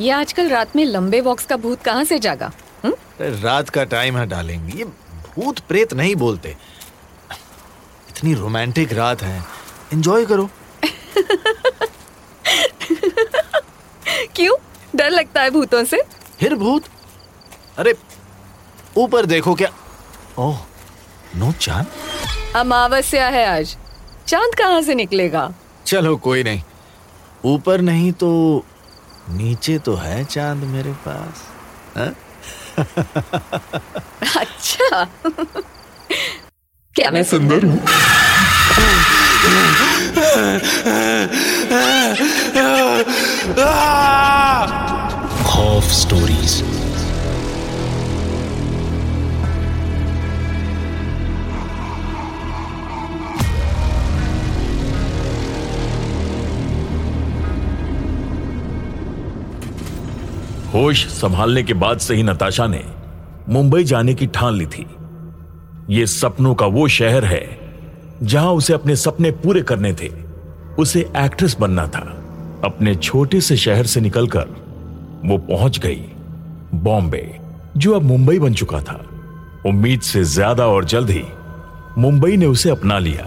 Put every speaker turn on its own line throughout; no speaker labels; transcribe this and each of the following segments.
ये आजकल रात में लंबे वॉक्स का भूत कहाँ से जागा? हुँ?
रात का टाइम है डालेंगे ये भूत प्रेत नहीं बोलते। इतनी रोमांटिक रात है। एंजॉय करो।
क्यों? डर लगता है भूतों से।
फिर भूत? अरे ऊपर देखो क्या। ओह नो चाँद?
अमावस्या है आज। चाँद कहाँ से निकलेगा?
चलो कोई नहीं। ऊपर नहीं तो नीचे तो है चाँद मेरे पास। हा?
अच्छा। क्या मैं सुंदर हूँ।
खौफ स्टोरीज
होश संभालने के बाद से ही नताशा ने मुंबई जाने की ठान ली थी। ये सपनों का वो शहर है, जहाँ उसे अपने सपने पूरे करने थे। उसे एक्ट्रेस बनना था। अपने छोटे से शहर से निकलकर वो पहुँच गई बॉम्बे, जो अब मुंबई बन चुका था। उम्मीद से ज़्यादा और जल्द ही मुंबई ने उसे अपना लिया।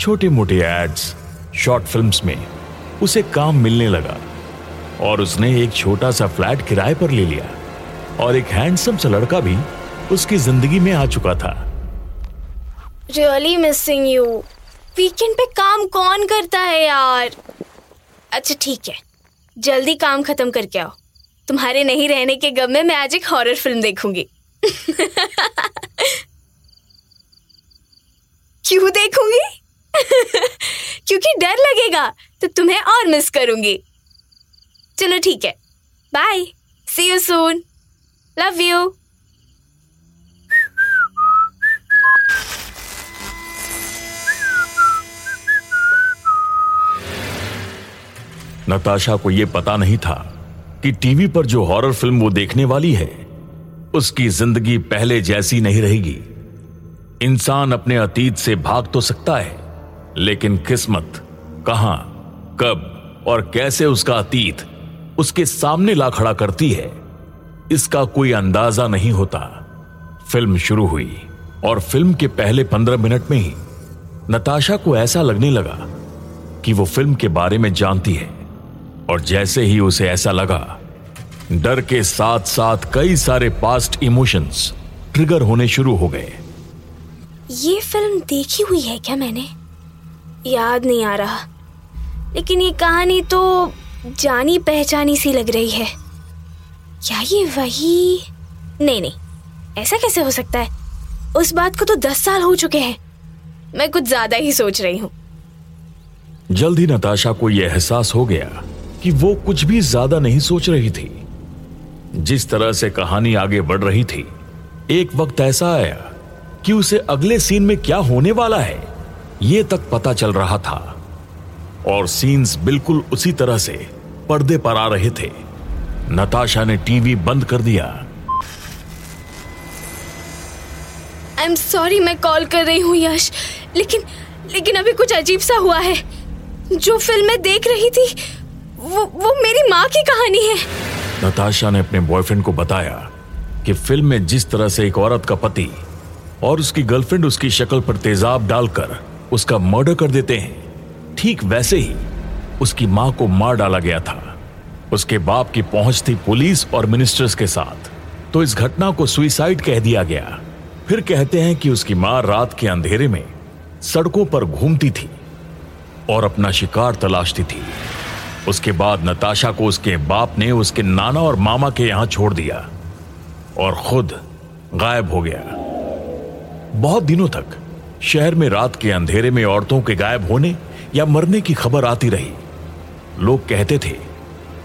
छोटे मोटे एड्स, शॉर्ट फिल्म्स में उसे काम मिलने लगा। और उसने एक छोटा सा फ्लैट किराए पर ले लिया। और एक हैंडसम सा लड़का भी उसकी ज़िंदगी में आ चुका था।
रियली मिसिंग यू वीकेंड पे काम कौन करता है यार? अच्छा ठीक है। जल्दी काम खत्म करके आओ। तुम्हारे नहीं रहने के गम में मैं आज एक हॉरर फ़िल्म देखूँगी। क्यों देखूँगी? क्योंकि डर लगेगा तो तुम्हें और मिस करूँगी। चलो ठीक है। Bye see you soon love you
Natasha को यह पता नहीं था कि टीवी पर जो हॉरर फ़िल्म वो देखने वाली है, उसकी ज़िंदगी पहले जैसी नहीं रहेगी। इंसान अपने अतीत से भाग तो सकता है, लेकिन किस्मत कहाँ, कब और कैसे उसका अतीत उसके सामने ला खड़ा करती है। इसका कोई अंदाज़ा नहीं होता। फ़िल्म शुरू हुई और फ़िल्म के पहले पंद्रह मिनट में ही नताशा को ऐसा लगने लगा कि वो फ़िल्म के बारे में जानती है। और जैसे ही उसे ऐसा लगा, डर के साथ साथ कई सारे पास्ट इमोशंस ट्रिगर होने शुरू हो गए।
ये फ़िल्म देखी हुई है क्या मैंने? याद नहीं आ रहा। लेकिन ये कहानी तो जानी पहचानी सी लग रही है। क्या ये वही? नहीं नहीं, ऐसा कैसे हो सकता है? उस बात को तो दस साल हो चुके हैं। मैं कुछ ज़्यादा ही सोच रही हूँ।
जल्द ही नताशा को यह एहसास हो गया कि वो कुछ भी ज़्यादा नहीं सोच रही थी। जिस तरह से कहानी आगे बढ़ रही थी, एक वक्त ऐसा आया कि उसे अगले सीन में क्या होने वाला है, ये तक पता चल रहा था। और सीन्स बिल्कुल उसी तरह से पर्दे पर आ रहे थे। नताशा ने टीवी बंद कर दिया।
आई एम सॉरी मैं कॉल कर रही हूँ यश। लेकिन लेकिन अभी कुछ अजीब सा हुआ है। जो फ़िल्म मैं देख रही थी वो वो मेरी माँ की कहानी है।
नताशा ने अपने बॉयफ्रेंड को बताया कि फ़िल्म में जिस तरह से एक औरत का पति और उसकी गर्लफ्रेंड उसकी शक्ल पर तेजाब डालकर उसका मर्डर कर देते हैं। ठीक वैसे ही उसकी माँ को मार डाला गया था। उसके बाप की पहुँच थी पुलिस और मिनिस्टर्स के साथ। तो इस घटना को सुइसाइड कह दिया गया। फिर कहते हैं कि उसकी माँ रात के अंधेरे में सड़कों पर घूमती थी और अपना शिकार तलाशती थी। उसके बाद नताशा को उसके बाप ने उसके नाना और मामा के यहाँ छोड़ दिया और खुद गायब हो गया। बहुत दिनों तक शहर में रात के अंधेरे में औरतों के गायब होने या मरने की खबर आती रही। लोग कहते थे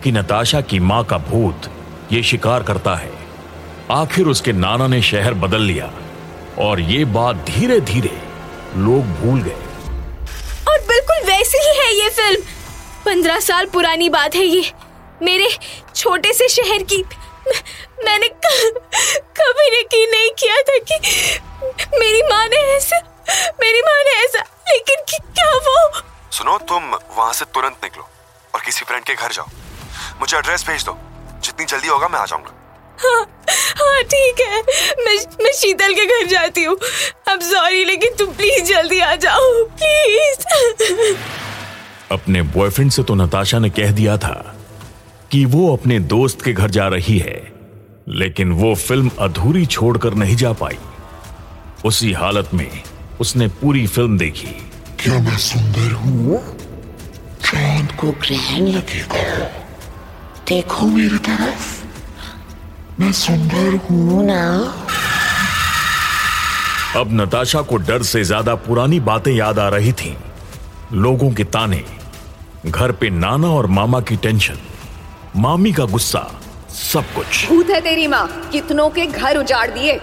कि नताशा की माँ का भूत ये शिकार करता है। आखिर उसके नाना ने शहर बदल लिया और ये बात धीरे धीरे लोग भूल गए।
और बिल्कुल वैसी ही है ये फ़िल्म। पंद्रह साल पुरानी बात है ये। मेरे छोटे से शहर की मैंने कभी यकीन नहीं किया था कि मेरी माँ ने ऐसा, मेरी माँ ने ऐसा, लेकिन वो
सुनो तुम वहाँ से तुरंत निकलो और किसी फ्रेंड के घर जाओ। मुझे एड्रेस भेज दो।
जितनी जल्दी होगा मैं आ जाऊँगा।
हाँ हाँ ठीक है। मैं मैं शीतल के घर जाती हूँ। अब सॉरी लेकिन तुम प्लीज़ जल्दी आ जाओ। प्लीज़
अपने बॉयफ्रेंड से तो नताशा ने कह दिया था कि वो अपने दोस्त के घर जा रही है लेकिन वो फ़िल्म अधूरी छोड़कर नहीं जा पाई। उसी हालत में उसने पूरी फ़िल्म देखी।
क्या मैं सुंदर हूँ? चाँद को ग्रहण लगेगा। देखो मेरी तरफ़। मैं सुंदर हूँ। ना।
अब नताशा को डर से ज़्यादा पुरानी बातें याद आ रही थीं। लोगों के ताने घर पे नाना और मामा की टेंशन मामी का गुस्सा सब कुछ।
भूत है तेरी माँ कितनों के घर उजाड़ दिए।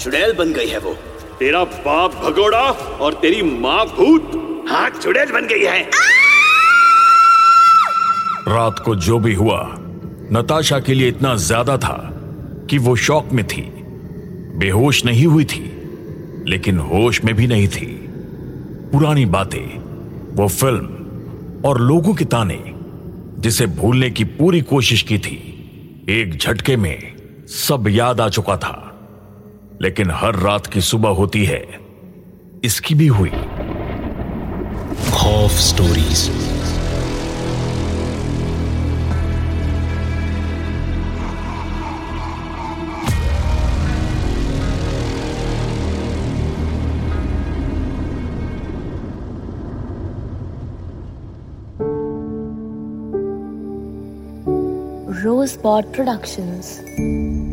चुड़ैल बन गई है वो। तेरा बाप भगोड़ा और तेरी माँ भूत हाथ चुड़ैल बन गई है।
रात को जो भी हुआ, नताशा के लिए इतना ज़्यादा था कि वो शौक में थी। बेहोश नहीं हुई थी, लेकिन होश में भी नहीं थी। पुरानी बातें, वो फ़िल्म और लोगों के ताने, जिसे भूलने की पूरी कोशिश की थी, एक झटके में सब याद आ चुका था। लेकिन हर रात की सुबह होती है। इसकी भी हुई।
खौफ स्टोरीज
Rosebud Productions.